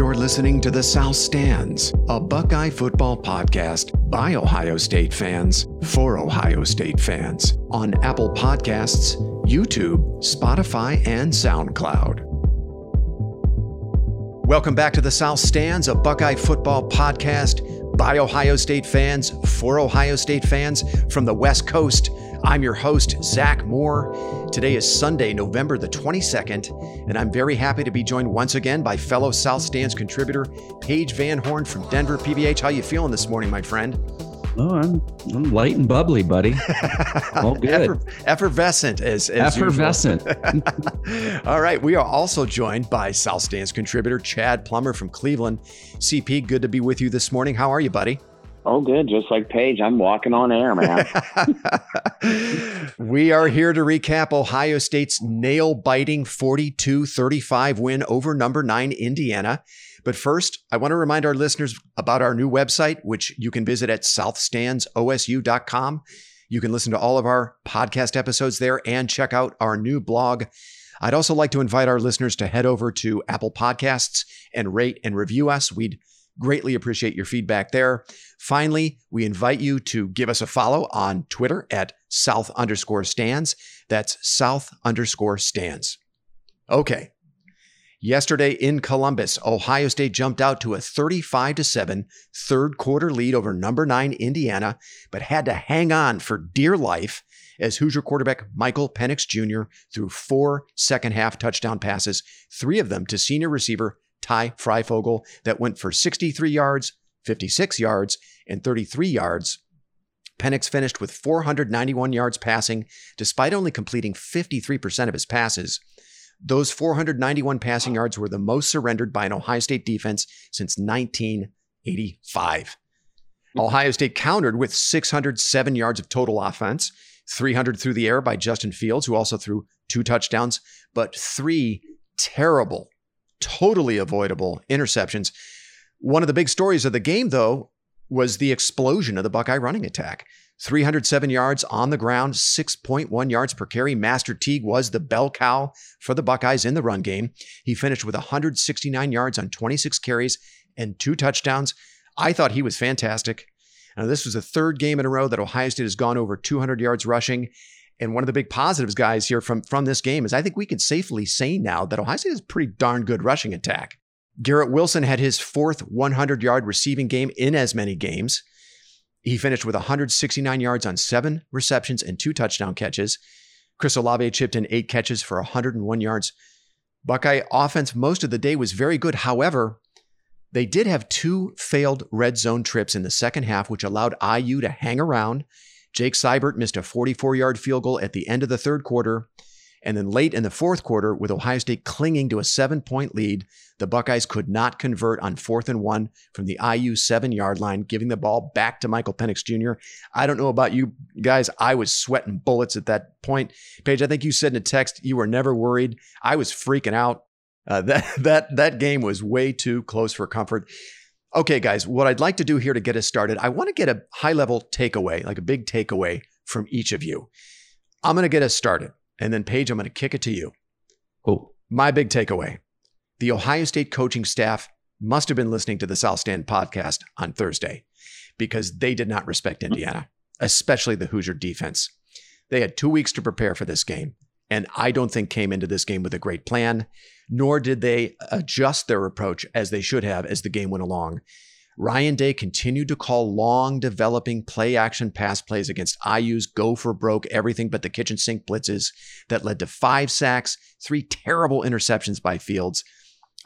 You're listening to The South Stands, a Buckeye football podcast by Ohio State fans for Ohio State fans on Apple Podcasts, YouTube, Spotify, and SoundCloud. Welcome back to The South Stands, a Buckeye football podcast by Ohio State fans for Ohio State fans from the West Coast. I'm your host, Zach Moore. Today is Sunday, November the 22nd, and I'm very happy to be joined once again by fellow South Stands contributor Paige Van Horn from Denver PBH. How you feeling this morning, my friend? Oh, I'm, I'm light and bubbly, buddy. All good. Effer- effervescent as, as effervescent. All right. We are also joined by South Stands contributor Chad Plummer from Cleveland. CP, good to be with you this morning. How are you, buddy? Oh, good. Just like Paige, I'm walking on air, man. we are here to recap Ohio State's nail biting 42 35 win over number nine Indiana. But first, I want to remind our listeners about our new website, which you can visit at southstandsosu.com. You can listen to all of our podcast episodes there and check out our new blog. I'd also like to invite our listeners to head over to Apple Podcasts and rate and review us. We'd Greatly appreciate your feedback there. Finally, we invite you to give us a follow on Twitter at South underscore stands. That's South underscore stands. Okay. Yesterday in Columbus, Ohio State jumped out to a 35 to 7 third quarter lead over number 9 Indiana, but had to hang on for dear life as Hoosier quarterback Michael Penix Jr. threw four second half touchdown passes, three of them to senior receiver Ty Fryfogle that went for 63 yards, 56 yards, and 33 yards. Penix finished with 491 yards passing, despite only completing 53% of his passes. Those 491 passing yards were the most surrendered by an Ohio State defense since 1985. Mm-hmm. Ohio State countered with 607 yards of total offense, 300 through the air by Justin Fields, who also threw two touchdowns, but three terrible totally avoidable interceptions. One of the big stories of the game, though, was the explosion of the Buckeye running attack. 307 yards on the ground, 6.1 yards per carry. Master Teague was the bell cow for the Buckeyes in the run game. He finished with 169 yards on 26 carries and two touchdowns. I thought he was fantastic. Now, this was the third game in a row that Ohio State has gone over 200 yards rushing. And one of the big positives, guys, here from, from this game is I think we can safely say now that Ohio State has a pretty darn good rushing attack. Garrett Wilson had his fourth 100 yard receiving game in as many games. He finished with 169 yards on seven receptions and two touchdown catches. Chris Olave chipped in eight catches for 101 yards. Buckeye offense most of the day was very good. However, they did have two failed red zone trips in the second half, which allowed IU to hang around Jake Seibert missed a 44 yard field goal at the end of the third quarter. And then late in the fourth quarter, with Ohio State clinging to a seven point lead, the Buckeyes could not convert on fourth and one from the IU seven yard line, giving the ball back to Michael Penix Jr. I don't know about you guys. I was sweating bullets at that point. Paige, I think you said in a text you were never worried. I was freaking out. Uh, that that that game was way too close for comfort. Okay, guys, what I'd like to do here to get us started, I want to get a high level takeaway, like a big takeaway from each of you. I'm going to get us started. And then, Paige, I'm going to kick it to you. Cool. My big takeaway the Ohio State coaching staff must have been listening to the South Stand podcast on Thursday because they did not respect hmm. Indiana, especially the Hoosier defense. They had two weeks to prepare for this game, and I don't think came into this game with a great plan nor did they adjust their approach as they should have as the game went along. Ryan Day continued to call long developing play action pass plays against IU's go for broke everything but the kitchen sink blitzes that led to five sacks, three terrible interceptions by Fields.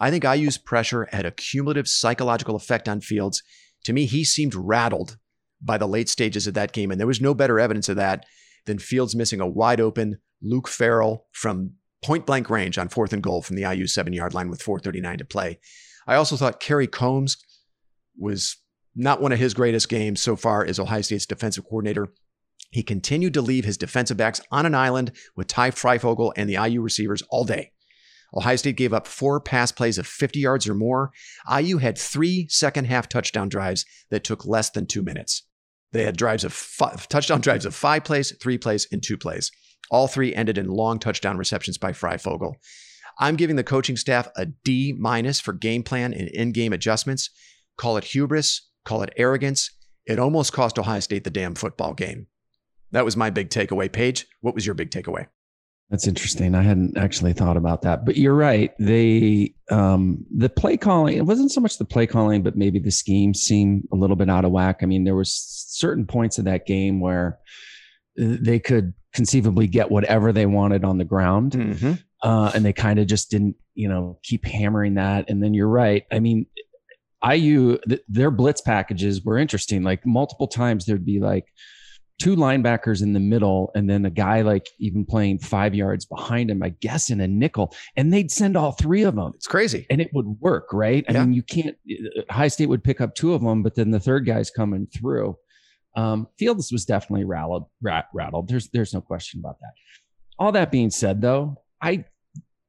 I think IU's pressure had a cumulative psychological effect on Fields. To me, he seemed rattled by the late stages of that game, and there was no better evidence of that than Fields missing a wide open Luke Farrell from point blank range on fourth and goal from the IU seven yard line with 439 to play. I also thought Kerry Coombs was not one of his greatest games so far as Ohio State's defensive coordinator. He continued to leave his defensive backs on an island with Ty Fryfogle and the IU receivers all day. Ohio State gave up four pass plays of 50 yards or more. IU had three second half touchdown drives that took less than two minutes. They had drives of five, touchdown drives of five plays, three plays, and two plays. All three ended in long touchdown receptions by Fryfogle. I'm giving the coaching staff a D minus for game plan and in game adjustments. Call it hubris, call it arrogance. It almost cost Ohio State the damn football game. That was my big takeaway. Paige, what was your big takeaway? That's interesting. I hadn't actually thought about that, but you're right. They, um, the play calling, it wasn't so much the play calling, but maybe the scheme seemed a little bit out of whack. I mean, there was certain points of that game where they could conceivably get whatever they wanted on the ground. Mm-hmm. Uh, and they kind of just didn't, you know, keep hammering that. And then you're right. I mean, IU, th- their blitz packages were interesting. Like multiple times there'd be like, two linebackers in the middle and then a guy like even playing five yards behind him, I guess in a nickel, and they'd send all three of them. It's crazy. And it would work, right? Yeah. I mean, you can't, High State would pick up two of them, but then the third guy's coming through. Um, Fields was definitely rattled, rat, rattled. There's, there's no question about that. All that being said, though, I,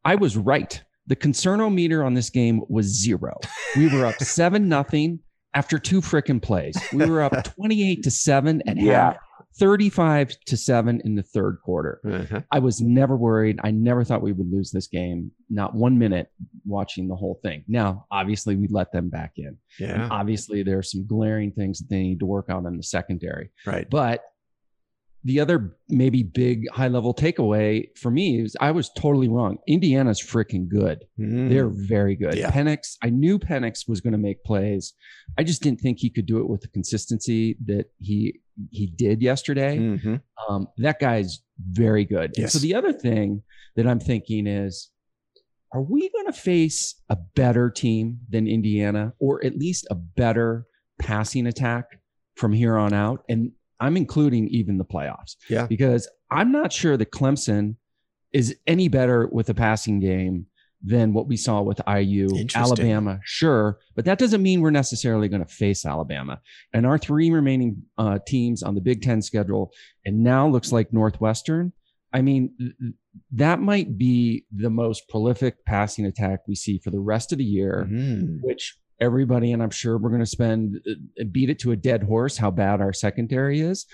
I was right. The concernometer on this game was zero. We were up seven nothing after two freaking plays. We were up 28 to 7 and yeah. half 35 to 7 in the third quarter. Uh-huh. I was never worried. I never thought we would lose this game. Not one minute watching the whole thing. Now, obviously, we let them back in. Yeah. And obviously, there are some glaring things that they need to work on in the secondary. Right. But the other maybe big high level takeaway for me is I was totally wrong. Indiana's freaking good. Mm. They're very good. Yeah. Penix, I knew Penix was going to make plays. I just didn't think he could do it with the consistency that he he did yesterday. Mm-hmm. Um, that guy's very good. Yes. So the other thing that I'm thinking is, are we going to face a better team than Indiana, or at least a better passing attack from here on out? And I'm including even the playoffs. Yeah. Because I'm not sure that Clemson is any better with the passing game than what we saw with IU, Alabama, sure, but that doesn't mean we're necessarily going to face Alabama. And our three remaining uh, teams on the Big Ten schedule, and now looks like Northwestern. I mean, th- that might be the most prolific passing attack we see for the rest of the year, mm-hmm. which everybody, and I'm sure we're going to spend uh, beat it to a dead horse how bad our secondary is.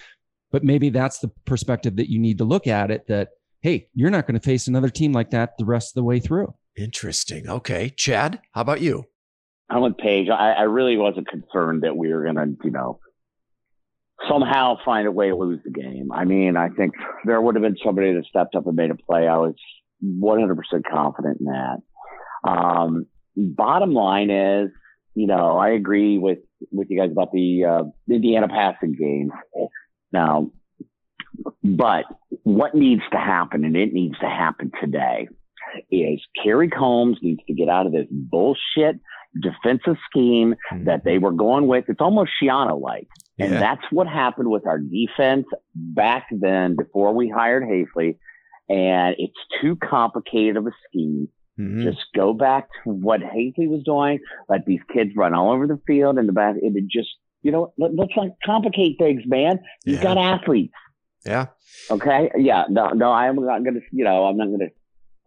But maybe that's the perspective that you need to look at it that, hey, you're not going to face another team like that the rest of the way through. Interesting. Okay. Chad, how about you? I'm with Paige. I, I really wasn't concerned that we were going to, you know, somehow find a way to lose the game. I mean, I think there would have been somebody that stepped up and made a play. I was 100% confident in that. Um, bottom line is, you know, I agree with, with you guys about the, uh, Indiana passing game. Now, but what needs to happen, and it needs to happen today, is Kerry Coombs needs to get out of this bullshit defensive scheme mm-hmm. that they were going with. It's almost Schiano like. And yeah. that's what happened with our defense back then before we hired Hafley. And it's too complicated of a scheme. Mm-hmm. Just go back to what Hafley was doing. Let these kids run all over the field in the back. It just, you know, let, us not complicate things, man. You've yeah. got athletes. Yeah. Okay. Yeah. No, no, I'm not going to, you know, I'm not going to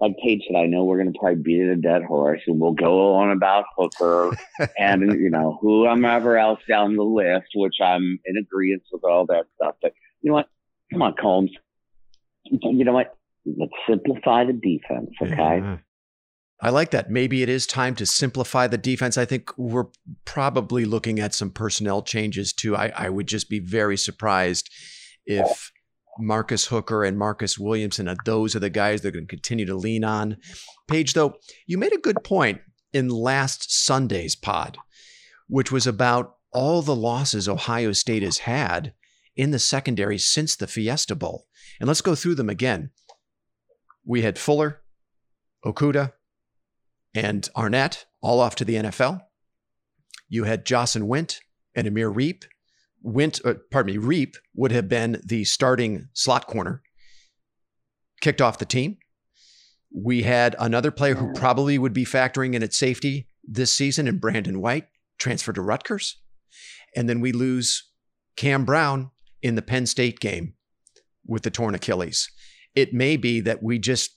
like Paige said, I know we're going to probably beat it a dead horse, and we'll go on about Hooker and you know whoever else down the list, which I'm in agreement with all that stuff. But you know what? Come on, Coombs. You know what? Let's simplify the defense, okay? Yeah. I like that. Maybe it is time to simplify the defense. I think we're probably looking at some personnel changes too. I, I would just be very surprised if Marcus Hooker and Marcus Williamson. Uh, those are the guys they're going to continue to lean on. Paige, though, you made a good point in last Sunday's pod, which was about all the losses Ohio State has had in the secondary since the Fiesta Bowl. And let's go through them again. We had Fuller, Okudah, and Arnett all off to the NFL. You had Jahsen Wint and Amir Riep Wint, uh, pardon me, Riep would have been the starting slot corner, kicked off the team. We had another player who probably would be factoring in at safety this season in Brandon White, transferred to Rutgers. And then we lose Cam Brown in the Penn State game with the torn Achilles. It may be that we just,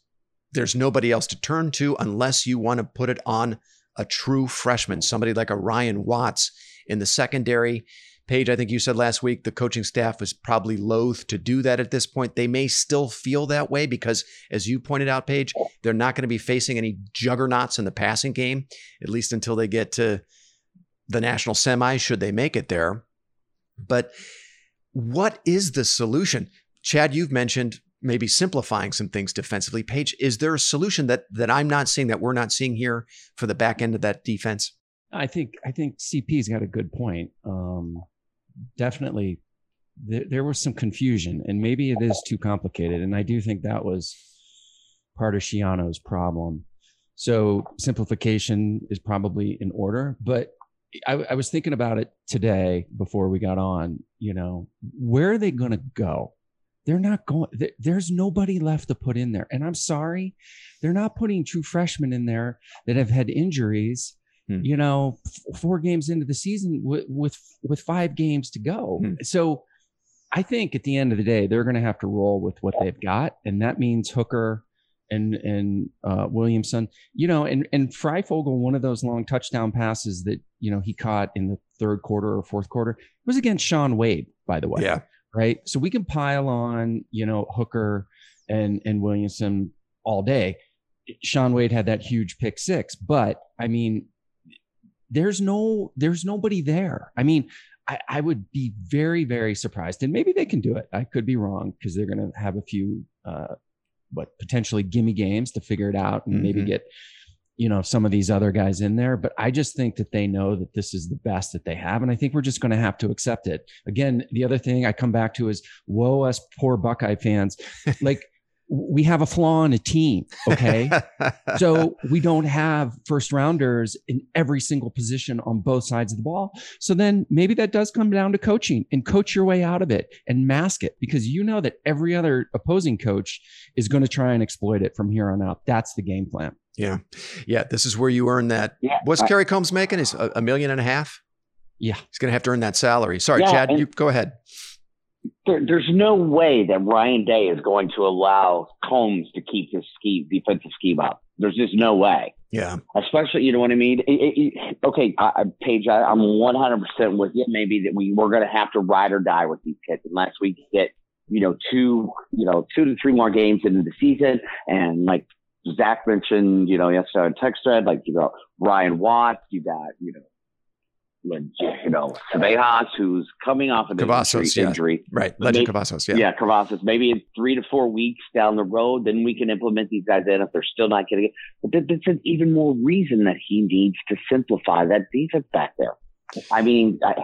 there's nobody else to turn to unless you want to put it on a true freshman, somebody like a Ryan Watts in the secondary Paige, I think you said last week the coaching staff was probably loath to do that at this point. They may still feel that way because, as you pointed out, Paige, they're not going to be facing any juggernauts in the passing game, at least until they get to the national semi, should they make it there. But what is the solution? Chad, you've mentioned maybe simplifying some things defensively. Paige, is there a solution that that I'm not seeing that we're not seeing here for the back end of that defense? I think I think CP's got a good point. Um, definitely, there, there was some confusion, and maybe it is too complicated. And I do think that was part of Schiano's problem. So simplification is probably in order, but I, I was thinking about it today before we got on. You know, where are they going to go? They're not going. There's nobody left to put in there, and I'm sorry, they're not putting true freshmen in there that have had injuries. Hmm. You know, f- four games into the season with with, with five games to go. Hmm. So, I think at the end of the day, they're going to have to roll with what they've got, and that means Hooker and and uh, Williamson. You know, and and Fryfogle, one of those long touchdown passes that you know he caught in the third quarter or fourth quarter it was against Sean Wade, by the way. Yeah right? So we can pile on, you know, Hooker and and Williamson all day. Sean Wade had that huge pick six, but I mean, there's no there's nobody there. I mean, I, I would be very very surprised, and maybe they can do it. I could be wrong because they're going to have a few, uh, but potentially gimme games to figure it out and mm-hmm. maybe get you know some of these other guys in there but i just think that they know that this is the best that they have and i think we're just going to have to accept it. Again the other thing i come back to is whoa us poor buckeye fans. Like we have a flaw in a team okay so we don't have first rounders in every single position on both sides of the ball so then maybe that does come down to coaching and coach your way out of it and mask it because you know that every other opposing coach is going to try and exploit it from here on out that's the game plan yeah. Yeah. This is where you earn that. Yeah. What's Kerry Coombs making? Is a, a, million and a half? Yeah. He's going to have to earn that salary. Sorry, yeah, Chad, you go ahead. There, there's no way that Ryan Day is going to allow Coombs to keep his ski defensive scheme up. There's just no way. Yeah. Especially, you know what I mean? It, it, it, okay, I, Paige, I, I'm 100% with you. Maybe that we, we're going to have to ride or die with these kids unless we get, you know, two, you know, two to three more games into the season. And like Zach mentioned, you know, yesterday on text thread, like, you know, Ryan Watts, you got, you know, you know, Ceballos, who's coming off an Cavazos, injury. Right. Lejond maybe, Cavazos. Yeah. Yeah. Cavazos. Maybe in three to four weeks down the road, then we can implement these guys in if they're still not getting it. But that's an even more reason that he needs to simplify that defense back there. I mean, I,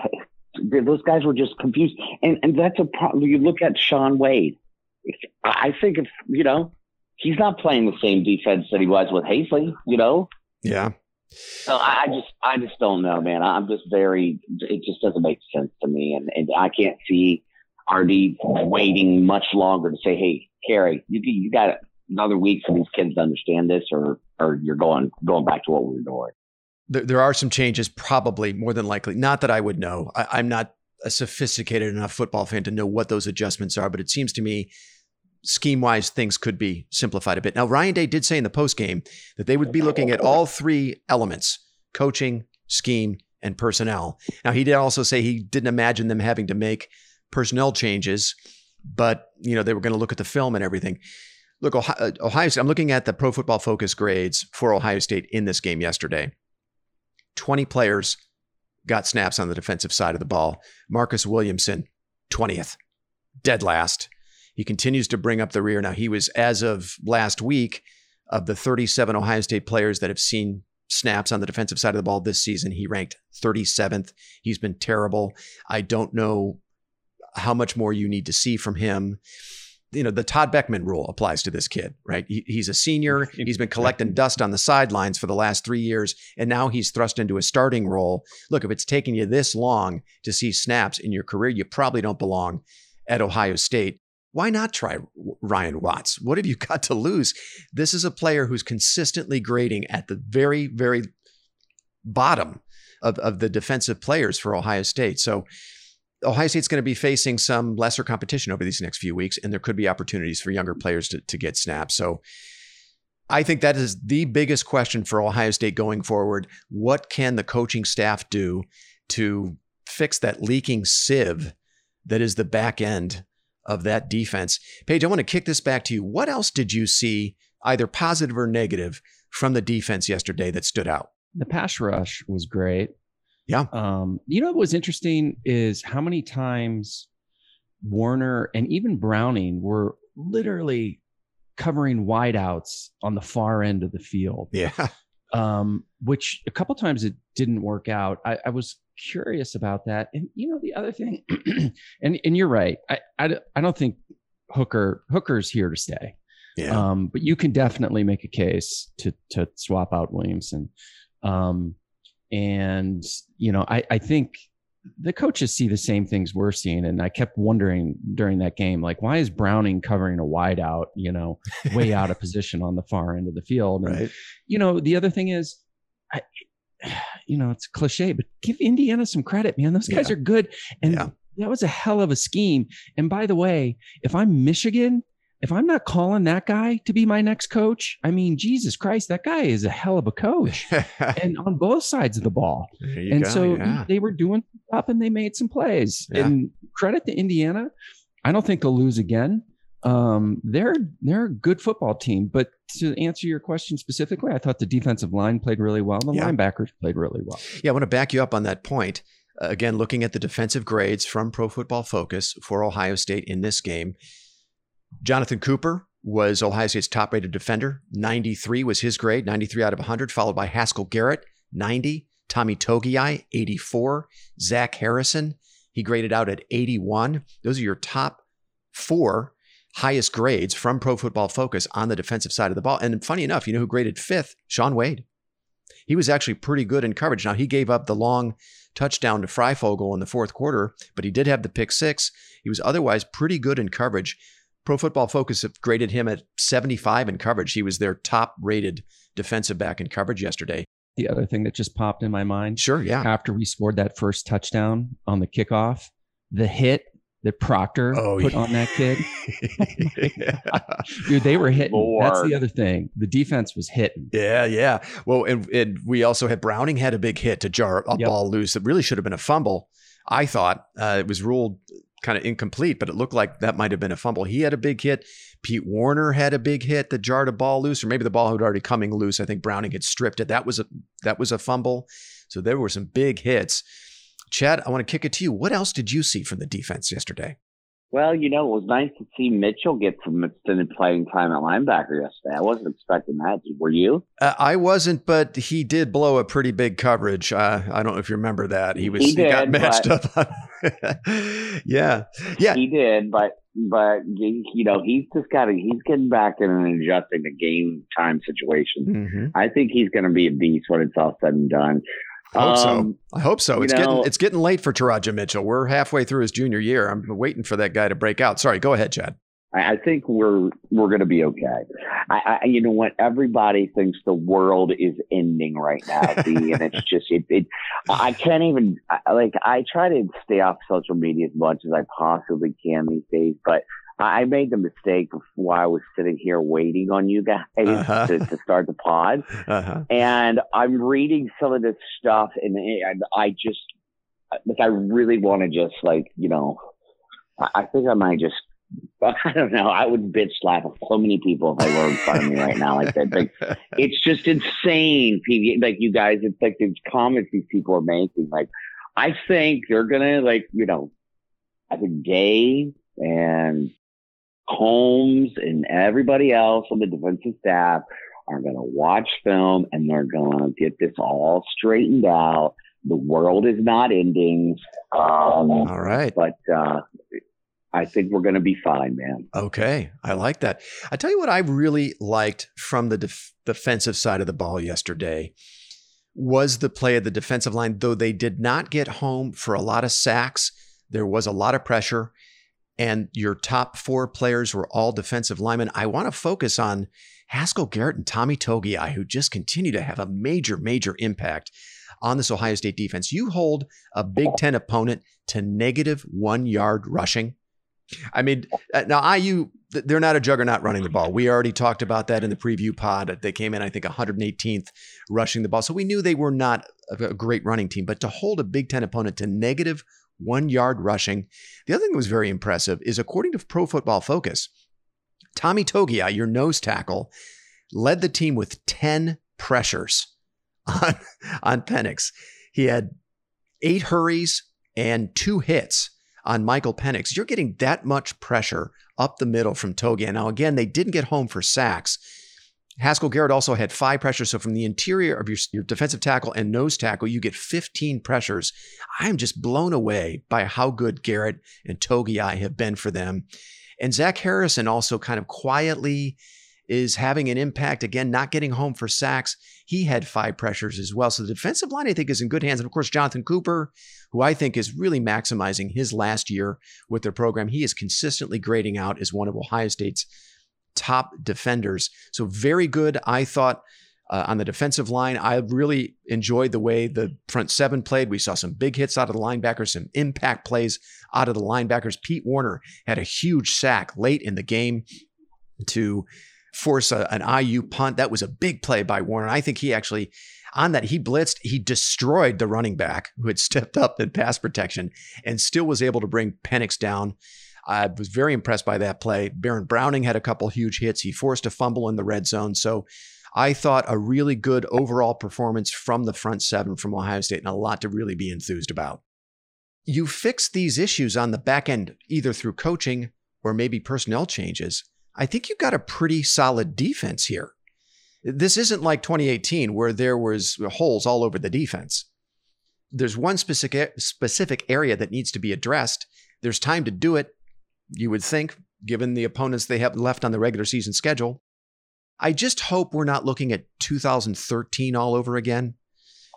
those guys were just confused. And, and that's a problem. You look at Sean Wade. I think if, you know, he's not playing the same defense that he was with Hafley, you know? Yeah. So I, I just I just don't know, man. I'm just very it just doesn't make sense to me. And and I can't see RD waiting much longer to say, Hey, Kerry, you you got another week for these kids to understand this or or you're going going back to what we were doing. There, there are some changes, probably more than likely. Not that I would know. I, I'm not a sophisticated enough football fan to know what those adjustments are, but it seems to me scheme wise things could be simplified a bit. Now, Ryan Day did say in the post game that they would be looking at all three elements coaching, scheme, and personnel. Now, he did also say he didn't imagine them having to make personnel changes, but you know they were going to look at the film and everything. Look, Ohio, uh, Ohio State, I'm looking at the Pro Football Focus grades for Ohio State in this game yesterday. 20 players got snaps on the defensive side of the ball. Marcus Williamson, 20th, dead last. He continues to bring up the rear. Now, he was, as of last week, of the 37 Ohio State players that have seen snaps on the defensive side of the ball this season, he ranked 37th. He's been terrible. I don't know how much more you need to see from him. You know, the Todd Beckman rule applies to this kid, right? He, he's a senior. He's been collecting dust on the sidelines for the last three years, and now he's thrust into a starting role. Look, if it's taken you this long to see snaps in your career, you probably don't belong at Ohio State why not try Ryan Watts? What have you got to lose? This is a player who's consistently grading at the very, very bottom of, of the defensive players for Ohio State. So Ohio State's going to be facing some lesser competition over these next few weeks, and there could be opportunities for younger players to, to get snaps. So I think that is the biggest question for Ohio State going forward. What can the coaching staff do to fix that leaking sieve that is the back end of that defense. Paige, I want to kick this back to you. What else did you see, either positive or negative, from the defense yesterday that stood out? The pass rush was great. Yeah. Um, you know what was interesting is how many times Warner and even Browning were literally covering wideouts on the far end of the field. Yeah. Um, which a couple times it didn't work out. I, I was curious about that. And you know, the other thing, and and you're right. I, I I don't think Hooker Hooker's here to stay. Yeah. Um, but you can definitely make a case to to swap out Williamson. Um, and you know, I I think the coaches see the same things we're seeing. And I kept wondering during that game, like, why is Browning covering a wide out, you know, way out of position on the far end of the field? And, right. you know, the other thing is, I, you know, it's cliche, but give Indiana some credit, man. Those guys Yeah. are good. And Yeah. that was a hell of a scheme. And by the way, if I'm Michigan, if I'm not calling that guy to be my next coach, I mean, Jesus Christ, that guy is a hell of a coach. and on both sides of the ball. and go. so yeah. they were doing stuff and they made some plays. Yeah. And credit to Indiana. I don't think they'll lose again. Um, they're they're a good football team. But to answer your question specifically, I thought the defensive line played really well. The Yeah. linebackers played really well. Yeah, I want to back you up on that point. Uh, again, looking at the defensive grades from Pro Football Focus for Ohio State in this game, Jonathan Cooper was Ohio State's top rated defender. 93 was his grade, 93 out of 100, followed by Haskell Garrett, 90. Tommy Togiai, 84. Zach Harrison, he graded out at 81. Those are your top four highest grades from Pro Football Focus on the defensive side of the ball. And funny enough, you know who graded fifth? Sean Wade. He was actually pretty good in coverage. Now, he gave up the long touchdown to Fryfogle in the fourth quarter, but he did have the pick six. He was otherwise pretty good in coverage. Pro Football Focus have graded him at 75 in coverage. He was their top rated defensive back in coverage yesterday. The other thing that just popped in my mind Sure, yeah. after we scored that first touchdown on the kickoff, the hit that Proctor Oh, put yeah. on that kid. Dude, they were hitting. That's the other thing. The defense was hitting. Yeah, yeah. Well, and, and we also had Browning had a big hit to jar a Yep. ball loose that really should have been a fumble. I thought uh, it was ruled kind of incomplete, but it looked like that might have been a fumble. He had a big hit. Pete Warner had a big hit that jarred a ball loose, or maybe the ball had already coming loose. I think Browning had stripped it. That was a that was a fumble. So there were some big hits. Chad, I want to kick it to you. What else did you see from the defense yesterday? Well, you know, it was nice to see Mitchell get some extended playing time at linebacker yesterday. I wasn't expecting that. Were you? Uh, I wasn't, but he did blow a pretty big coverage. Uh, I don't know if you remember that. He was He he, got matched but- up. On, yeah, yeah, He did, but but you know he's just got to he's getting back in and adjusting to game time situation. Mhm. I think he's going to be a beast when it's all said and done. I hope Um, so. I hope so. It's know- getting it's getting late for Teradja Mitchell. We're halfway through his junior year. I'm waiting for that guy to break out. Sorry, go ahead, Chad. I, I think we're we're going to be okay. I, I, you know what? Everybody thinks the world is ending right now, B, and it's just it. it I can't even like. I try to stay off social media as much as I possibly can these days, but I I made the mistake of while I was sitting here waiting on you guys Uh-huh. to, to start the pod, Uh-huh. and I'm reading some of this stuff, and, and I just like I really want to just like you know, I, I think I might just. I don't know. I would bitch slap so many people if they were in front of me right now like that. Like it's just insane. P- Like you guys, it's like these comments these people are making. Like I think they're gonna like you know, I think Dave and Holmes and everybody else on the defensive staff are gonna watch film and they're gonna get this all straightened out. The world is not ending. Um, All right. but uh, I think we're going to be fine, man. Okay. I like that. I tell you what I really liked from the def- defensive side of the ball yesterday was the play of the defensive line, though they did not get home for a lot of sacks. There was a lot of pressure, and your top four players were all defensive linemen. I want to focus on Haskell Garrett and Tommy Togiai, who just continue to have a major, major impact on this Ohio State defense. You hold a Big Ten opponent to negative one yard rushing. I mean, uh, now IU, they're not a juggernaut running the ball. We already talked about that in the preview pod. They came in, I think, 118th rushing the ball. So we knew they were not a great running team, but to hold a Big Ten opponent to negative one yard rushing. The other thing that was very impressive is according to Pro Football Focus, Tommy Togiai, your nose tackle, led the team with 10 pressures on, on Penix. He had eight hurries and two hits on Michael Penix. You're getting that much pressure up the middle from Togiai. Now, again, they didn't get home for sacks. Haskell Garrett also had five pressures. So from the interior of your, your defensive tackle and nose tackle, you get 15 pressures. I'm just blown away by how good Garrett and Togiai have been for them. And Zach Harrison also kind of quietly is having an impact. Again, not getting home for sacks. He had five pressures as well. So the defensive line, I think, is in good hands. And of course, Jonathan Cooper, who I think is really maximizing his last year with their program. He is consistently grading out as one of Ohio State's top defenders. So very good, I thought. Uh, on the defensive line, I really enjoyed the way the front seven played. We saw some big hits out of the linebackers, some impact plays out of the linebackers. Pete Warner had a huge sack late in the game to force a, an IU punt. That was a big play by Warner. I think he actually, on that, he blitzed, he destroyed the running back who had stepped up in pass protection and still was able to bring Penix down. I was very impressed by that play. Baron Browning had a couple huge hits. He forced a fumble in the red zone. So I thought a really good overall performance from the front seven from Ohio State and a lot to really be enthused about. You fix these issues on the back end, either through coaching or maybe personnel changes. I think you've got a pretty solid defense here. This isn't like 2018 where there was holes all over the defense. There's one specific specific area that needs to be addressed. There's time to do it you would think, given the opponents they have left on the regular season schedule. I just hope we're not looking at 2013 all over again.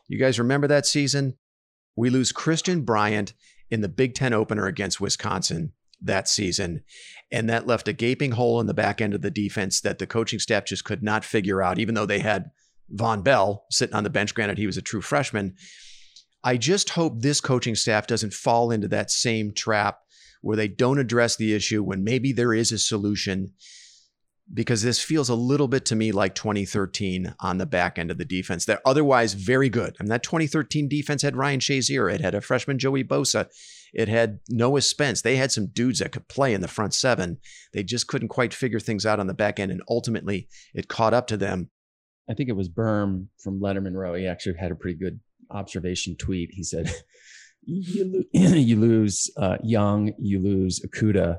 You guys remember that season? We lose Christian Bryant in the Big Ten opener against Wisconsin that season. And that left a gaping hole in the back end of the defense that the coaching staff just could not figure out, even though they had Vonn Bell sitting on the bench. Granted, he was a true freshman. I just hope this coaching staff doesn't fall into that same trap where they don't address the issue when maybe there is a solution because this feels a little bit to me like 2013 on the back end of the defense. They're otherwise very good. I mean, that 2013 defense had Ryan Shazier. It had a freshman Joey Bosa. It had Noah Spence. They had some dudes that could play in the front seven. They just couldn't quite figure things out on the back end. And ultimately, it caught up to them. I think it was Birm from Letterman Row. He actually had a pretty good observation tweet. He said, you, you lose uh, Young, you lose Okudah,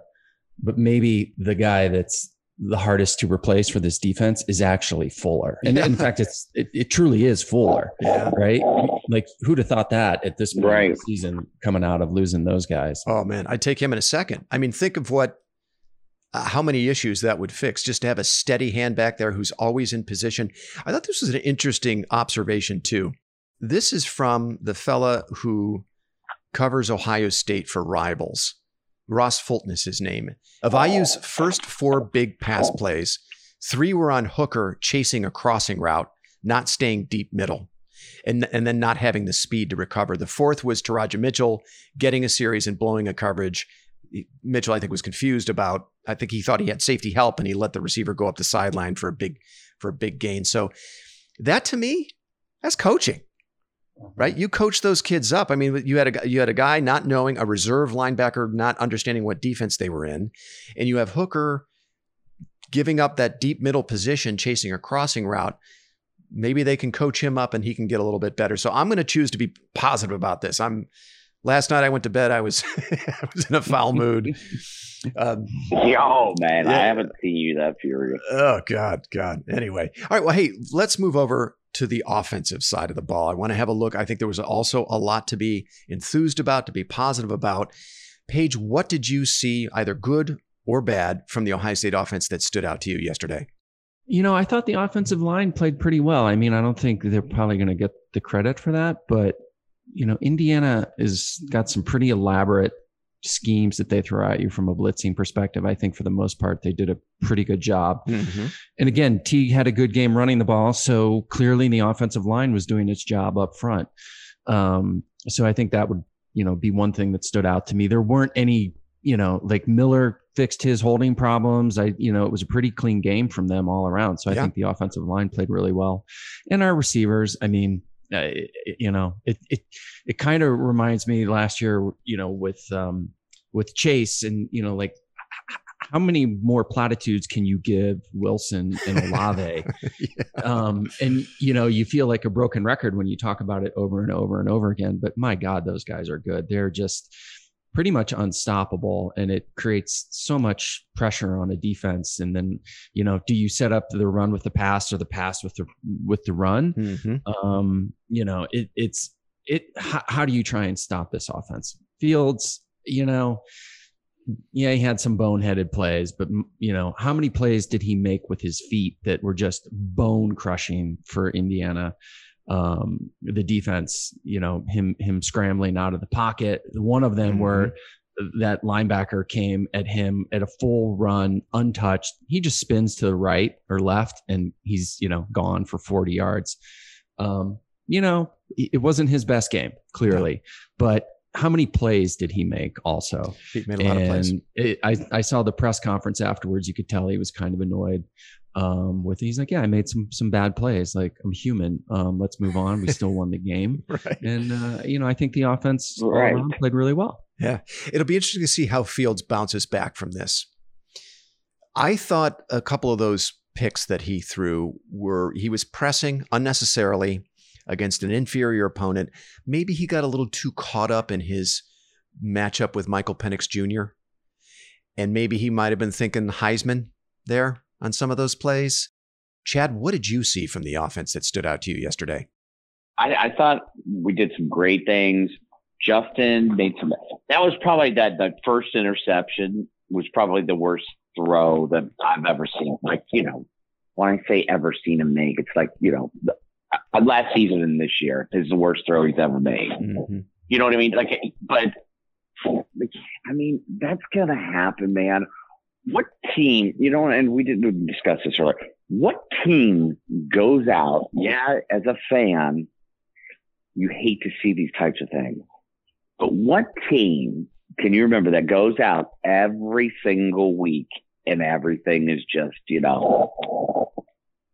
but maybe the guy that's the hardest to replace for this defense is actually Fuller. And yeah. in fact, it's it, it, truly is Fuller. Yeah. Right. Like who'd have thought that at this point right. season coming out of losing those guys? Oh man, I'd take him in a second. I mean, think of what uh, how many issues that would fix just to have a steady hand back there who's always in position. I thought this was an interesting observation too. This is from the fella who covers Ohio State for rivals. Ross Fulton is his name. Of IU's first four big pass plays, three were on Hooker chasing a crossing route, not staying deep middle, and, and then not having the speed to recover. The fourth was Teradja Mitchell getting a series and blowing a coverage. Mitchell, I think, was confused about. I think he thought he had safety help, and he let the receiver go up the sideline for a big for a big gain. So that to me, that's coaching right? You coach those kids up. I mean, you had a you had a guy not knowing a reserve linebacker, not understanding what defense they were in, and you have Hooker giving up that deep middle position, chasing a crossing route. Maybe they can coach him up and he can get a little bit better. So I'm going to choose to be positive about this. I'm. Last night I went to bed. I was I was in a foul mood. Um, Yo, man, yeah. I haven't seen you that furious. Oh God, God. Anyway, all right. Well, hey, let's move over to the offensive side of the ball. I want to have a look. I think there was also a lot to be enthused about, to be positive about. Paige, what did you see, either good or bad, from the Ohio State offense that stood out to you yesterday? You know, I thought the offensive line played pretty well. I mean, I don't think they're probably going to get the credit for that, but you know, Indiana has got some pretty elaborate schemes that they throw at you from a blitzing perspective. I think for the most part, they did a pretty good job. Mm-hmm. And again, T had a good game running the ball. So clearly the offensive line was doing its job up front. Um, so I think that would, you know, be one thing that stood out to me. There weren't any, you know, like Miller fixed his holding problems. I, you know, it was a pretty clean game from them all around. So I yeah. think the offensive line played really well. And our receivers, I mean, uh, you know, it it it kind of reminds me last year, you know, with um, with Chase and you know, like how many more platitudes can you give Wilson and Olave? yeah. um, and you know, you feel like a broken record when you talk about it over and over and over again. But my God, those guys are good. They're just pretty much unstoppable and it creates so much pressure on a defense and then you know do you set up the run with the pass or the pass with the with the run mm-hmm. um you know it it's it how, how do you try and stop this offense fields you know yeah he had some boneheaded plays but you know how many plays did he make with his feet that were just bone crushing for indiana um, the defense, you know, him him scrambling out of the pocket. One of them mm-hmm. where that linebacker came at him at a full run, untouched. He just spins to the right or left, and he's you know gone for forty yards. Um, you know, it wasn't his best game, clearly, but how many plays did he make also? He made a lot and of plays. It, I, I saw the press conference afterwards. You could tell he was kind of annoyed um, with he's like, yeah, I made some some bad plays. Like I'm human. Um, let's move on. We still won the game, right. and uh, you know I think the offense right. played really well. Yeah, it'll be interesting to see how Fields bounces back from this. I thought a couple of those picks that he threw were he was pressing unnecessarily against an inferior opponent. Maybe he got a little too caught up in his matchup with Michael Penix Jr. And maybe he might have been thinking Heisman there on some of those plays. Chad, what did you see from the offense that stood out to you yesterday? I, I thought we did some great things. Justin made some. That was probably that the first interception was probably the worst throw that I've ever seen. Like you know, when I say ever seen him make, it's like you know, uh, last season and this year is the worst throw he's ever made. Mm-hmm. You know what I mean? Like, but I mean that's gonna happen, man what team, you know, and we didn't discuss this earlier, what team goes out, yeah, as a fan, you hate to see these types of things, but what team can you remember that goes out every single week and everything is just, you know,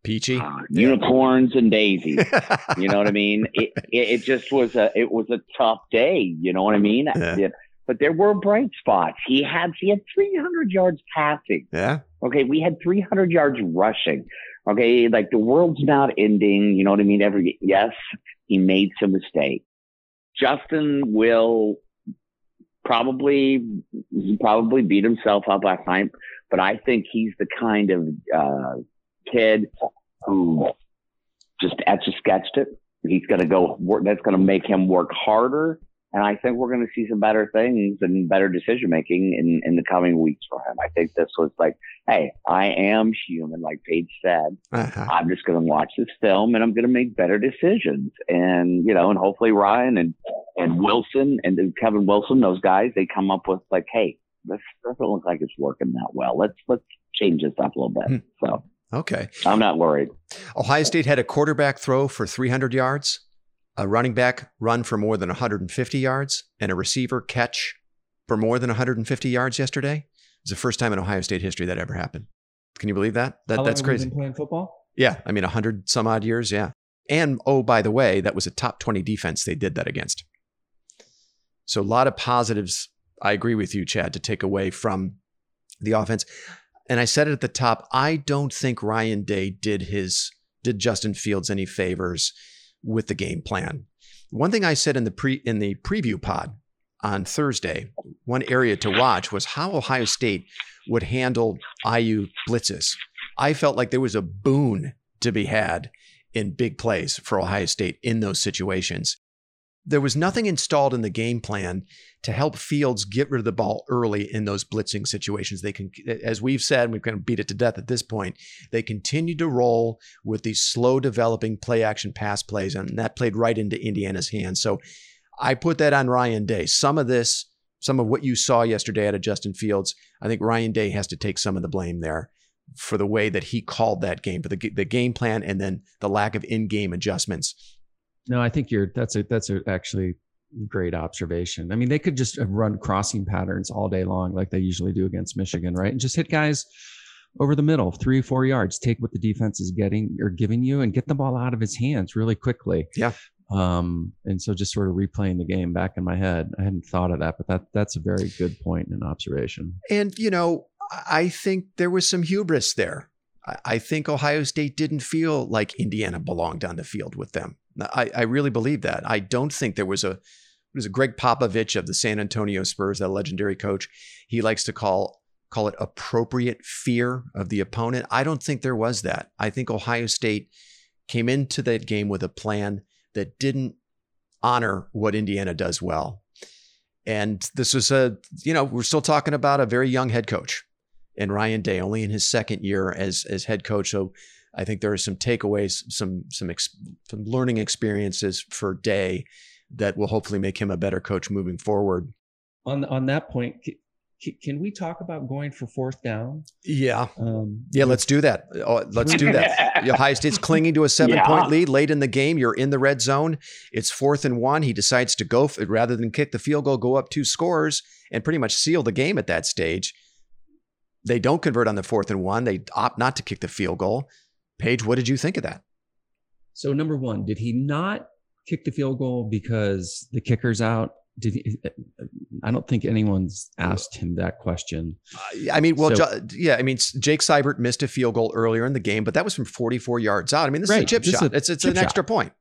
peachy uh, unicorns and daisies you know what i mean it, it, it, just was a it was a tough day you know what i mean yeah but there were bright spots. He had he had 300 yards passing. Yeah. Okay, we had 300 yards rushing. Okay, like the world's not ending. You know what I mean? Every yes, he made some mistakes. Justin will probably probably beat himself up last night, but I think he's the kind of uh, kid who just etch a sketched it. He's going to go work. That's going to make him work harder and I think we're going to see some better things and better decision making in, in the coming weeks for him. I think this was like, hey, I am human, like Paige said. Uh-huh. I'm just going to watch this film and I'm going to make better decisions. And, you know, and hopefully Ryan and, and Wilson and Kevin Wilson, those guys, they come up with like, hey, this doesn't look like it's working that well. Let's, let's change this up a little bit. Hmm. So. Okay. I'm not worried. Ohio State had a quarterback throw for 300 yards a running back run for more than 150 yards, and a receiver catch for more than 150 yards yesterday. It's the first time in Ohio State history that ever happened. Can you believe that? That that's crazy. playing football? Yeah, I mean, 100 some odd years. Yeah, and oh, by the way, that was a top 20 defense they did that against. So a lot of positives. I agree with you, Chad, to take away from the offense. And I said it at the top. I don't think Ryan Day did his did Justin Fields any favors with the game plan. One thing I said in the pre in the preview pod on Thursday, one area to watch was how Ohio State would handle IU blitzes. I felt like there was a boon to be had in big plays for Ohio State in those situations there was nothing installed in the game plan to help Fields get rid of the ball early in those blitzing situations. They can, as we've said, we've kind of beat it to death at this point. They continued to roll with these slow developing play action pass plays, and that played right into Indiana's hands. So I put that on Ryan Day. Some of this, some of what you saw yesterday out of Justin Fields, I think Ryan Day has to take some of the blame there for the way that he called that game, for the, the game plan, and then the lack of in game adjustments no, I think you're that's a that's a actually great observation. I mean, they could just run crossing patterns all day long, like they usually do against Michigan, right? And just hit guys over the middle, three or four yards, take what the defense is getting or giving you, and get the ball out of his hands really quickly. Yeah. Um, and so just sort of replaying the game back in my head, I hadn't thought of that, but that that's a very good point and observation. And you know, I think there was some hubris there. I think Ohio State didn't feel like Indiana belonged on the field with them. I, I really believe that. I don't think there was a was a Gregg Popovich of the San Antonio Spurs, that legendary coach. He likes to call call it appropriate fear of the opponent. I don't think there was that. I think Ohio State came into that game with a plan that didn't honor what Indiana does well. And this was a, you know, we're still talking about a very young head coach and Ryan Day, only in his second year as as head coach. So I think there are some takeaways, some some, ex, some learning experiences for Day that will hopefully make him a better coach moving forward. On on that point, can we talk about going for fourth down? Yeah. Um, yeah, let's do that. Oh, let's do that. Ohio State's clinging to a seven yeah. point lead late in the game. You're in the red zone. It's fourth and one. He decides to go for, rather than kick the field goal, go up two scores and pretty much seal the game at that stage. They don't convert on the fourth and one. They opt not to kick the field goal. Paige, what did you think of that? So, number one, did he not kick the field goal because the kicker's out? Did he, I don't think anyone's asked him that question. Uh, I mean, well, so, yeah, I mean, Jake Seibert missed a field goal earlier in the game, but that was from 44 yards out. I mean, this right. is a chip shot. A it's it's an shot. extra point.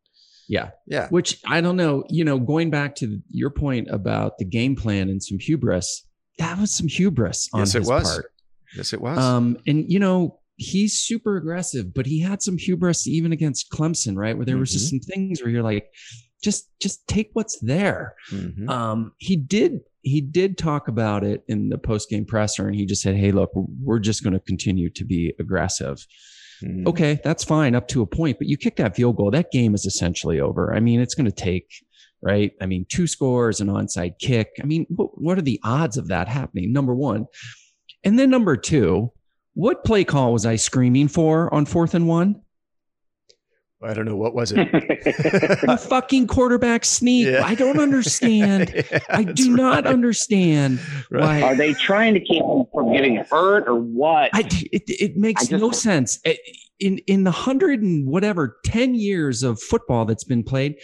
Yeah. Yeah. Which I don't know, you know, going back to your point about the game plan and some hubris, that was some hubris on yes, his part. Yes, it was. Um, and you know, he's super aggressive, but he had some hubris even against Clemson, right? Where there mm-hmm. was just mm-hmm. some things where you're like, just just take what's there. Mm-hmm. Um, he did he did talk about it in the post game presser, and he just said, "Hey, look, we're just going to continue to be aggressive." Mm-hmm. Okay, that's fine up to a point, but you kick that field goal, that game is essentially over. I mean, it's going to take right? I mean, two scores, an onside kick. I mean, what, what are the odds of that happening? Number one. And then number two, what play call was I screaming for on fourth and one? I don't know what was it. a fucking quarterback sneak. Yeah. I don't understand. yeah, I do right. not understand right. why. Are they trying to keep him from getting hurt or what? I, it, it makes just, no sense. In in the hundred and whatever ten years of football that's been played,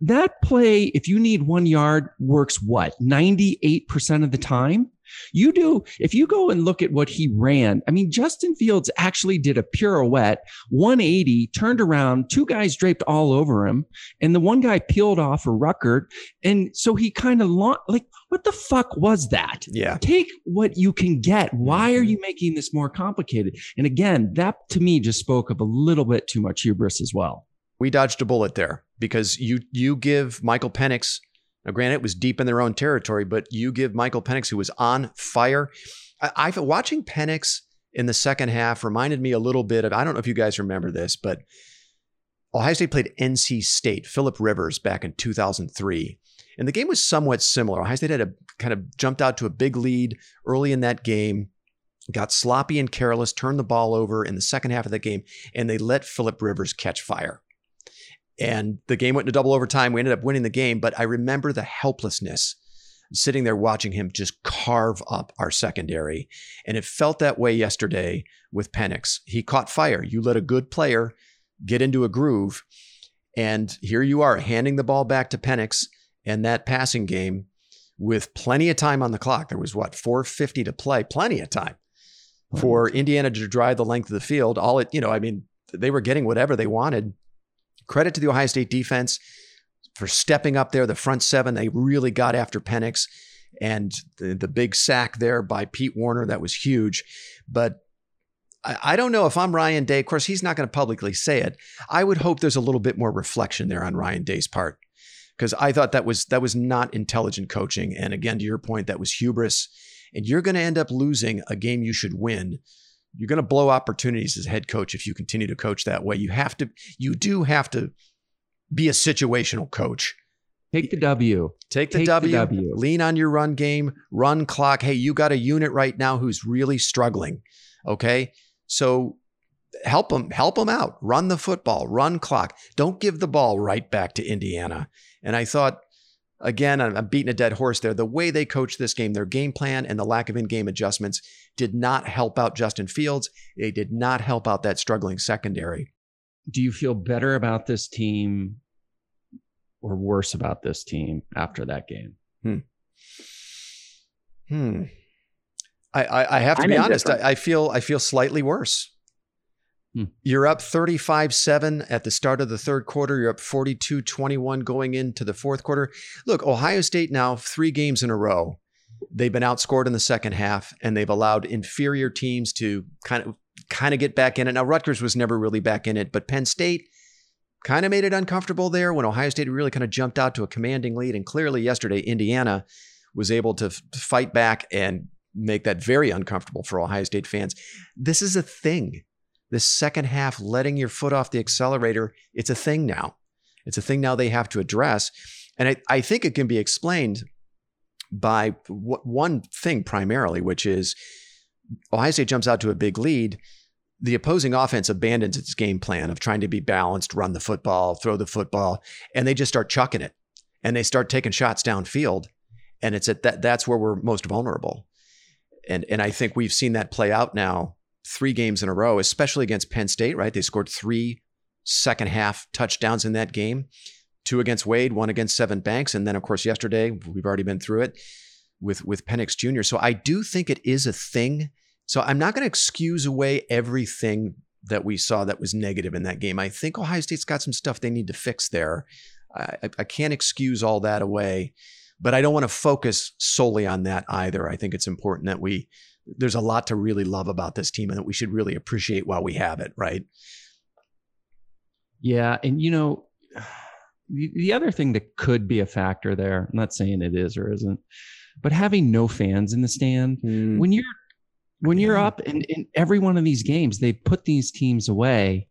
that play, if you need one yard, works what ninety eight percent of the time. You do, if you go and look at what he ran, I mean, Justin Fields actually did a pirouette, 180, turned around, two guys draped all over him, and the one guy peeled off a Ruckert. And so he kind of lo- like, what the fuck was that? Yeah. Take what you can get. Why are mm-hmm. you making this more complicated? And again, that to me just spoke of a little bit too much hubris as well. We dodged a bullet there because you you give Michael Penix now, granted, it was deep in their own territory, but you give Michael Penix, who was on fire. I, I've watching Penix in the second half reminded me a little bit of I don't know if you guys remember this, but Ohio State played NC State, Philip Rivers back in 2003. And the game was somewhat similar. Ohio State had a kind of jumped out to a big lead early in that game, got sloppy and careless, turned the ball over in the second half of the game, and they let Philip Rivers catch fire and the game went into double overtime. We ended up winning the game, but I remember the helplessness sitting there watching him just carve up our secondary. And it felt that way yesterday with Penix. He caught fire. You let a good player get into a groove. And here you are handing the ball back to Penix and that passing game with plenty of time on the clock. There was what, 450 to play, plenty of time for Indiana to drive the length of the field. All it, you know, I mean, they were getting whatever they wanted credit to the Ohio State defense for stepping up there. The front seven, they really got after Penix. And the, the big sack there by Pete Werner. That was huge. But I, I don't know if I'm Ryan Day. Of course, he's not going to publicly say it. I would hope there's a little bit more reflection there on Ryan Day's part. Because I thought that was that was not intelligent coaching. And again, to your point, that was hubris. And you're going to end up losing a game you should win you're going to blow opportunities as head coach if you continue to coach that way. You have to, you do have to be a situational coach. Take the W. Take, the, Take w, the w. Lean on your run game, run clock. Hey, you got a unit right now who's really struggling. Okay. So help them, help them out. Run the football, run clock. Don't give the ball right back to Indiana. And I thought again, I'm beating a dead horse there. The way they coached this game, their game plan and the lack of in game adjustments did not help out Justin Fields. They did not help out that struggling secondary. Do you feel better about this team or worse about this team after that game? Hmm. Hmm. I, I, I have to I'm be honest. I, I, feel I feel slightly worse. Hmm. You're up 35-7 at the start of the third quarter. You're up 42-21 going into the fourth quarter. Look, Ohio State now three games in a row. They've been outscored in the second half, and they've allowed inferior teams to kind of kind of get back in it. Now Rutgers was never really back in it, but Penn State kind of made it uncomfortable there when Ohio State really kind of jumped out to a commanding lead. And clearly yesterday, Indiana was able to f- fight back and make that very uncomfortable for Ohio State fans. This is a thing. This second half, letting your foot off the accelerator, it's a thing now. It's a thing now they have to address. And I, I think it can be explained by w- one thing primarily, which is Ohio State jumps out to a big lead. The opposing offense abandons its game plan of trying to be balanced, run the football, throw the football, and they just start chucking it. And they start taking shots downfield. And it's at that that's where we're most vulnerable. And and I think we've seen that play out now three games in a row, especially against Penn State, right? They scored three second half touchdowns in that game. Two against Wade, one against Sevyn Banks, and then of course yesterday, we've already been through it with with Penix Jr. So I do think it is a thing. So I'm not going to excuse away everything that we saw that was negative in that game. I think Ohio State's got some stuff they need to fix there. I, I can't excuse all that away, but I don't want to focus solely on that either. I think it's important that we there's a lot to really love about this team and that we should really appreciate while we have it, right? Yeah, and you know, the, the other thing that could be a factor there, I'm not saying it is or isn't, but having no fans in the stand mm. when you're when you're up in, in every one of these games, they put these teams away,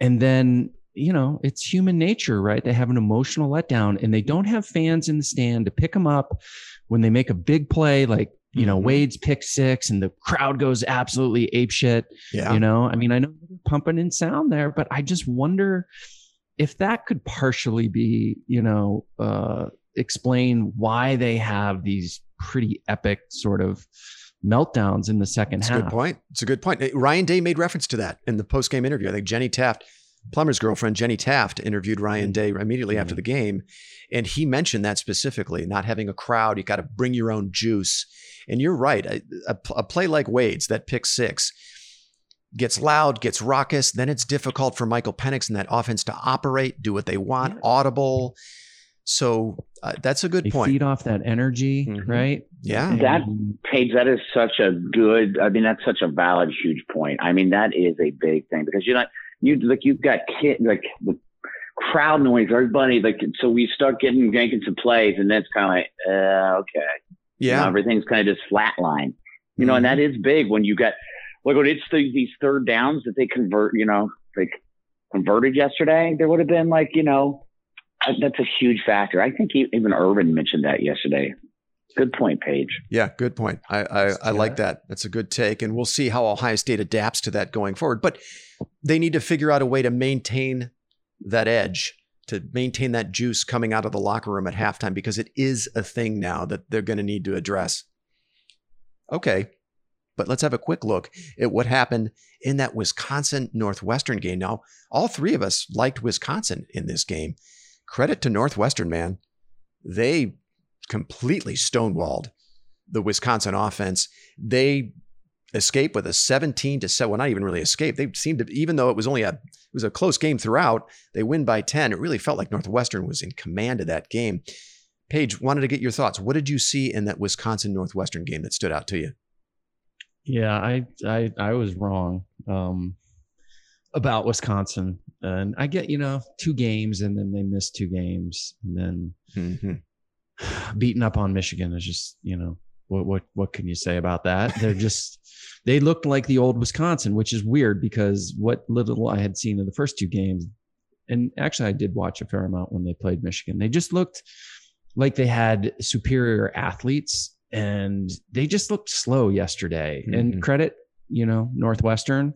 and then you know it's human nature, right? They have an emotional letdown, and they don't have fans in the stand to pick them up when they make a big play, like you know, mm-hmm. Wade's pick six and the crowd goes absolutely ape shit. Yeah. You know, I mean, I know they're pumping in sound there, but I just wonder if that could partially be, you know, uh, explain why they have these pretty epic sort of meltdowns in the second That's half. a good point. It's a good point. Ryan Day made reference to that in the post game interview. I think Jenny Taft, Plummer's girlfriend, Jenny Taft, interviewed Ryan mm-hmm. Day immediately mm-hmm. after the game. And he mentioned that specifically not having a crowd, you got to bring your own juice. And you're right. A, a, a play like Wade's, that pick six, gets loud, gets raucous. Then it's difficult for Michael Penix and that offense to operate, do what they want, audible. So uh, that's a good they point. Feed off that energy, mm-hmm. right? Yeah. That Paige that is such a good. I mean, that's such a valid, huge point. I mean, that is a big thing because you're not you like you've got kid like the crowd noise, everybody like so we start getting making some plays, and that's kind of like, uh, okay, yeah, you know, everything's kind of just flatline, you know, mm-hmm. and that is big when you got like when it's the, these third downs that they convert, you know, like converted yesterday, there would have been like, you know, that's a huge factor. I think even Urban mentioned that yesterday. Good point, Paige. Yeah, good point. I I, I like that. That's a good take, and we'll see how Ohio State adapts to that going forward. But they need to figure out a way to maintain that edge, to maintain that juice coming out of the locker room at halftime, because it is a thing now that they're going to need to address. Okay, but let's have a quick look at what happened in that Wisconsin Northwestern game. Now, all three of us liked Wisconsin in this game. Credit to Northwestern, man. They completely stonewalled the Wisconsin offense. They escape with a 17 to 7 well not even really escape. They seemed to even though it was only a it was a close game throughout they win by 10 it really felt like northwestern was in command of that game. Paige wanted to get your thoughts. What did you see in that wisconsin northwestern game that stood out to you? Yeah, I I I was wrong um, about Wisconsin, and I get you know two games, and then they missed two games, and then mm-hmm. Beating up on Michigan is just you know what what what can you say about that? They're just they looked like the old Wisconsin, which is weird because what little I had seen in the first two games, and actually I did watch a fair amount when they played Michigan. They just looked like they had superior athletes and they just looked slow yesterday. Mm-hmm. And credit, you know, Northwestern.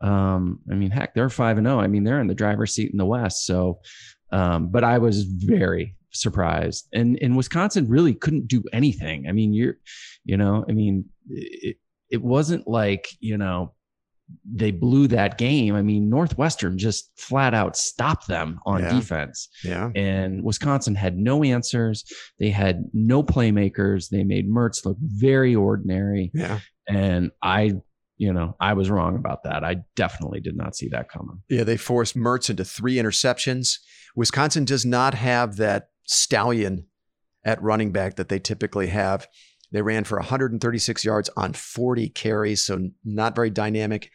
Um, I mean, heck, they're five and zero. Oh. I mean, they're in the driver's seat in the West. So, um, but I was very surprised, and and Wisconsin really couldn't do anything. I mean, you're, you know, I mean, it it wasn't like you know they blew that game. I mean, Northwestern just flat out stopped them on Yeah. defense. Yeah. And Wisconsin had no answers. They had no playmakers. They made Mertz look very ordinary. Yeah. And I, you know, I was wrong about that. I definitely did not see that coming. Yeah. They forced Mertz into three interceptions. Wisconsin does not have that stallion at running back that they typically have. They ran for 136 yards on 40 carries, so not very dynamic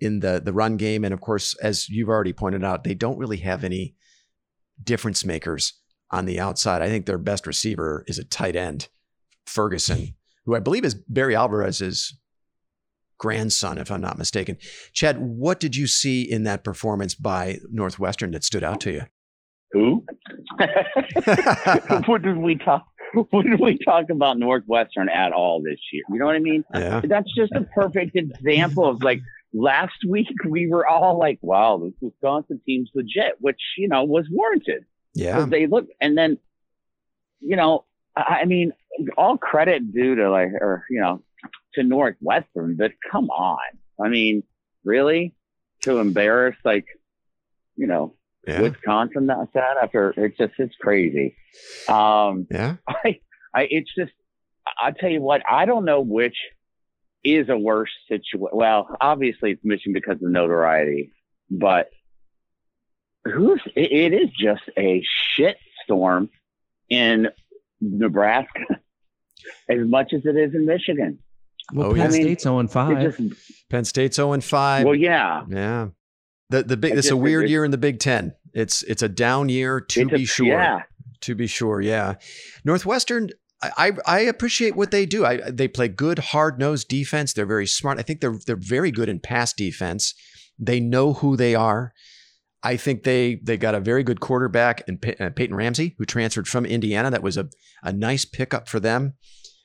in the the run game. And of course, as you've already pointed out, they don't really have any difference makers on the outside. I think their best receiver is a tight end, Ferguson, who I believe is Barry Alvarez's grandson, if I'm not mistaken. Chad, what did you see in that performance by Northwestern that stood out to you? Who? what did we talk? What did we talk about Northwestern at all this year? You know what I mean? yeah. That's just a perfect example of like last week we were all like, "Wow, this Wisconsin team's legit," which you know was warranted. Yeah. they look and then you know I I mean all credit due to like or you know to Northwestern but come on I mean really to embarrass like you know Yeah. Wisconsin that sad after it's just it's crazy um Yeah. I I it's just I tell you what I don't know which is a worse situation well obviously it's Michigan because of notoriety but who's it, it is just a shit storm in Nebraska as much as it is in Michigan. Well, Oh, Penn yeah. State's 0 and It 5. just Penn State's 0 and 5. well, yeah, yeah. The the big I this is a weird it- year in the Big Ten. It's it's a down year to It's a- be sure. Yeah, To be sure, yeah. Northwestern, I, I appreciate what they do. I they play good, hard nosed defense. They're very smart. I think they're they're very good in pass defense. They know who they are. I think they they got a very good quarterback in Pey- uh, Peyton Ramsey, who transferred from Indiana. That was a a nice pickup for them.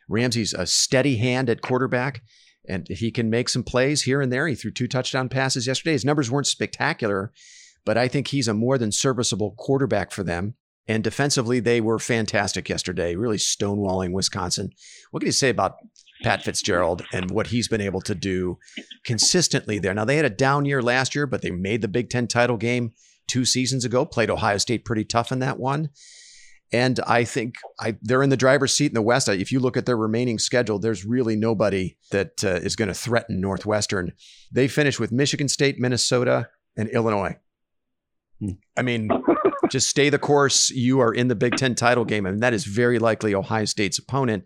Ramsey's a steady hand at quarterback, and he can make some plays here and there. He threw two touchdown passes yesterday. His numbers weren't spectacular, but I think he's a more than serviceable quarterback for them. And defensively, they were fantastic yesterday, really stonewalling Wisconsin. What can you say about Pat Fitzgerald and what he's been able to do consistently there? Now, they had a down year last year, but they made the Big Ten title game two seasons ago, played Ohio State pretty tough in that one. And I think I, they're in the driver's seat in the West. If you look at their remaining schedule, there's really nobody that uh, is going to threaten Northwestern. They finish with Michigan State, Minnesota, and Illinois. I mean, just stay the course. You are in the Big Ten title game, and that is very likely Ohio State's opponent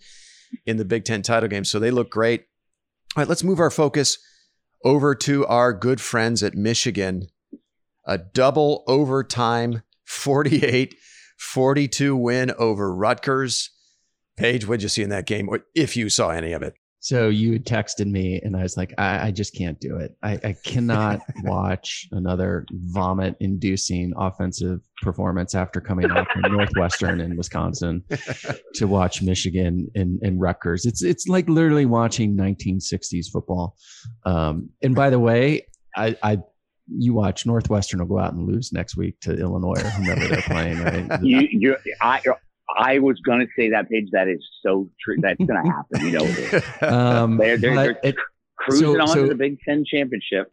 in the Big Ten title game. So they look great. All right, let's move our focus over to our good friends at Michigan. A double overtime 48 42 win over Rutgers. Paige, what'd you see in that game? Or if you saw any of it? So you had texted me, and I was like, I, I just can't do it. I, I cannot watch another vomit-inducing offensive performance after coming off from Northwestern and Wisconsin to watch Michigan and, and Rutgers. It's it's like literally watching 1960s football. Um, and by the way, I, I you watch Northwestern will go out and lose next week to Illinois or whomever they're playing. Right? you, you, I, I was going to say that Paige. That is so true. That's going to happen. You know. Um, they're they're, they're it- cruising so- on so- to the Big Ten championship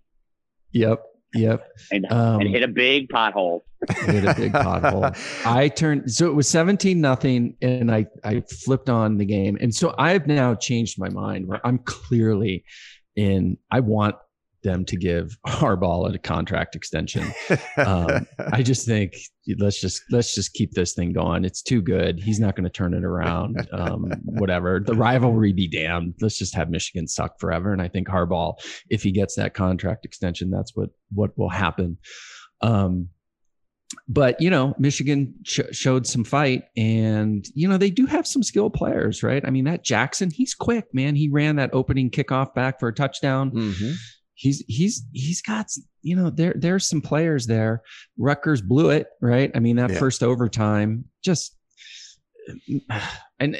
yep, yep. and Um, and hit a big pothole. hit a big pothole. I turned so it was 17 nothing and I I flipped on the game. And so I've now changed my mind where I'm clearly in I want them to give Harbaugh a contract extension. Um, I just think let's just let's just keep this thing going. It's too good. He's not going to turn it around. Um, whatever. The rivalry be damned. Let's just have Michigan suck forever. And I think Harbaugh, if he gets that contract extension, that's what what will happen. Um, but you know, Michigan sh- showed some fight, and you know they do have some skilled players, right? I mean, that Jackson, he's quick, man. He ran that opening kickoff back for a touchdown Mhm. He's he's he's got you know there there's some players there. Rutgers blew it, right? I mean that Yeah. first overtime just and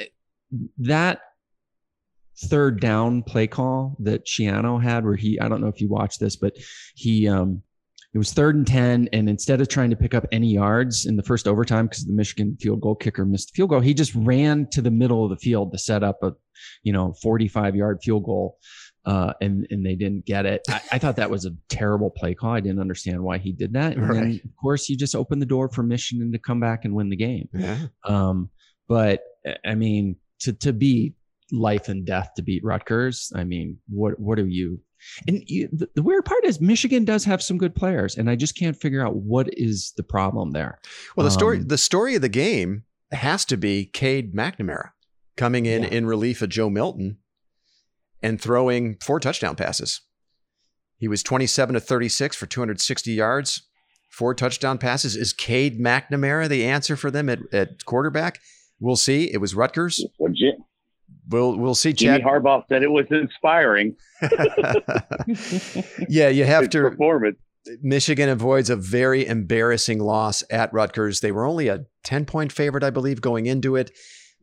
that third down play call that Schiano had where he I don't know if you watched this but he um it was third and 10 and instead of trying to pick up any yards in the first overtime because the Michigan field goal kicker missed the field goal he just ran to the middle of the field to set up a you know 45 yard field goal uh, and and they didn't get it. I, I, thought that was a terrible play call. I didn't understand why he did that. And right. then, of course, you just open the door for Michigan to come back and win the game. Yeah. Um, but I mean, to to be life and death to beat Rutgers. I mean, what what are you? And you, the, the, weird part is Michigan does have some good players, and I just can't figure out what is the problem there. Well, the story um, the story of the game has to be Cade McNamara coming in yeah. in relief of Joe Milton and throwing four touchdown passes. He was 27 to 36 for 260 yards, four touchdown passes. Is Cade McNamara the answer for them at, at quarterback? We'll see. It was Rutgers. Legit. We'll we'll see. Chad Harbaugh said it was inspiring. yeah, you have to performance. Michigan avoids a very embarrassing loss at Rutgers. They were only a 10 point favorite, I believe, going into it.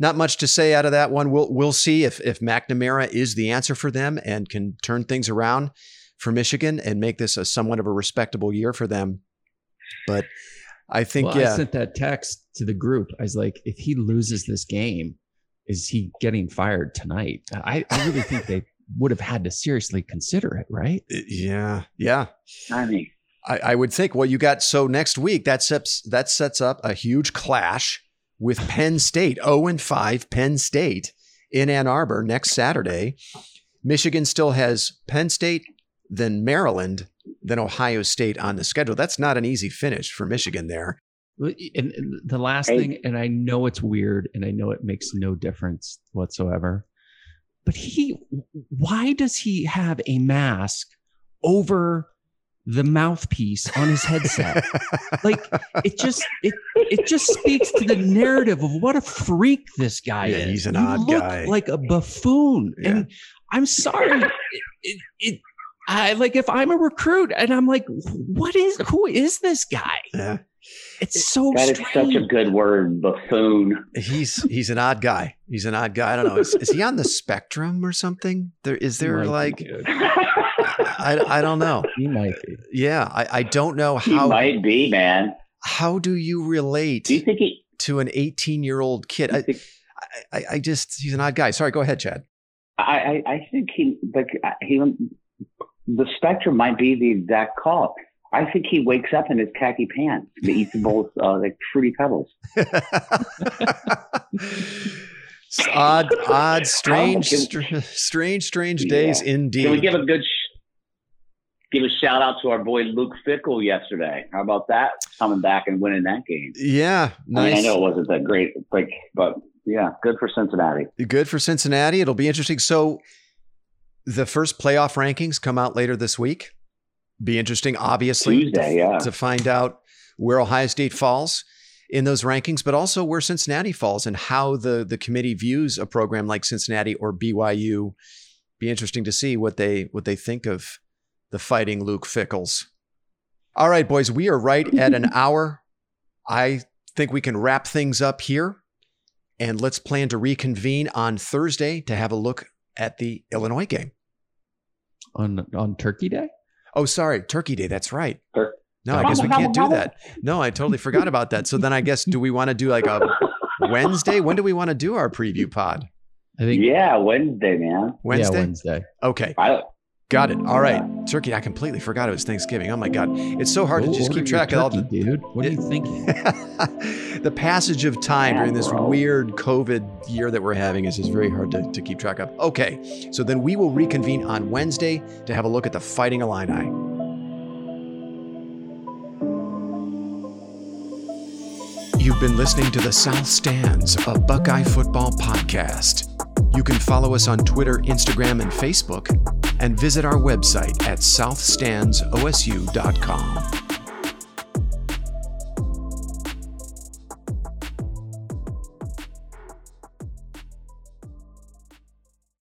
Not much to say out of that one. We'll we'll see if if McNamara is the answer for them and can turn things around for Michigan and make this a somewhat of a respectable year for them. But I think well, yeah. I sent that text to the group. I was like, if he loses this game, is he getting fired tonight? I, I really think they would have had to seriously consider it, right? Uh, yeah, yeah. I mean, I, I would think. Well, you got so next week that sets that sets up a huge clash with Penn State, zero oh and five. Penn State in Ann Arbor next Saturday. Michigan still has Penn State, then Maryland, then Ohio State on the schedule. That's not an easy finish for Michigan there. And the last hey. thing, and I know it's weird, and I know it makes no difference whatsoever, but he, why does he have a mask over the mouthpiece on his headset? like it just, it, it just speaks to the narrative of what a freak this guy yeah, is. He's an you odd guy, like a buffoon, yeah. and I'm sorry, it, it I like if I'm a recruit and I'm like, what is who is this guy? Yeah. It's so that strange. is such a good word, buffoon. He's he's an odd guy. He's an odd guy. I don't know. Is, is he on the spectrum or something? There is there like I, I don't know. He might be. Yeah, I, I don't know how he might be, man. How do you relate do you think he, to an 18 year old kid? I, I, I just he's an odd guy. Sorry, go ahead, Chad. I, I think he like he the spectrum might be the exact call. I think he wakes up in his khaki pants to eat both uh, like fruity pebbles. odd, odd, strange, str- strange, strange days yeah. indeed. Can we give a good sh- give a shout out to our boy Luke Fickell yesterday? How about that? Coming back and winning that game. Yeah, nice. I, mean, I know it wasn't that great, like, but yeah, good for Cincinnati. Good for Cincinnati. It'll be interesting. So the first playoff rankings come out later this week. Be interesting, obviously, Tuesday, to, yeah. to find out where Ohio State falls in those rankings, but also where Cincinnati falls and how the the committee views a program like Cincinnati or BYU. Be interesting to see what they what they think of the fighting Luke Fickells. All right, boys, we are right at an hour. I think we can wrap things up here. And let's plan to reconvene on Thursday to have a look at the Illinois game. On on Turkey Day? Oh, sorry, Turkey Day. That's right. No, I guess we can't do that. No, I totally forgot about that. So then I guess do we want to do like a Wednesday? When do we want to do our preview pod? I think Yeah, Wednesday, man. Wednesday. Yeah, Wednesday. Okay. I, Got it. All right. Turkey. I completely forgot it was Thanksgiving. Oh my God. It's so hard to just keep track turkey, of all the dude. What are you thinking? the passage of time during this weird COVID year that we're having is just very hard to, to keep track of. Okay. So then we will reconvene on Wednesday to have a look at the Fighting Illini. You've been listening to the South Stands, a Buckeye football podcast. You can follow us on Twitter, Instagram, and Facebook, and visit our website at southstandsosu.com.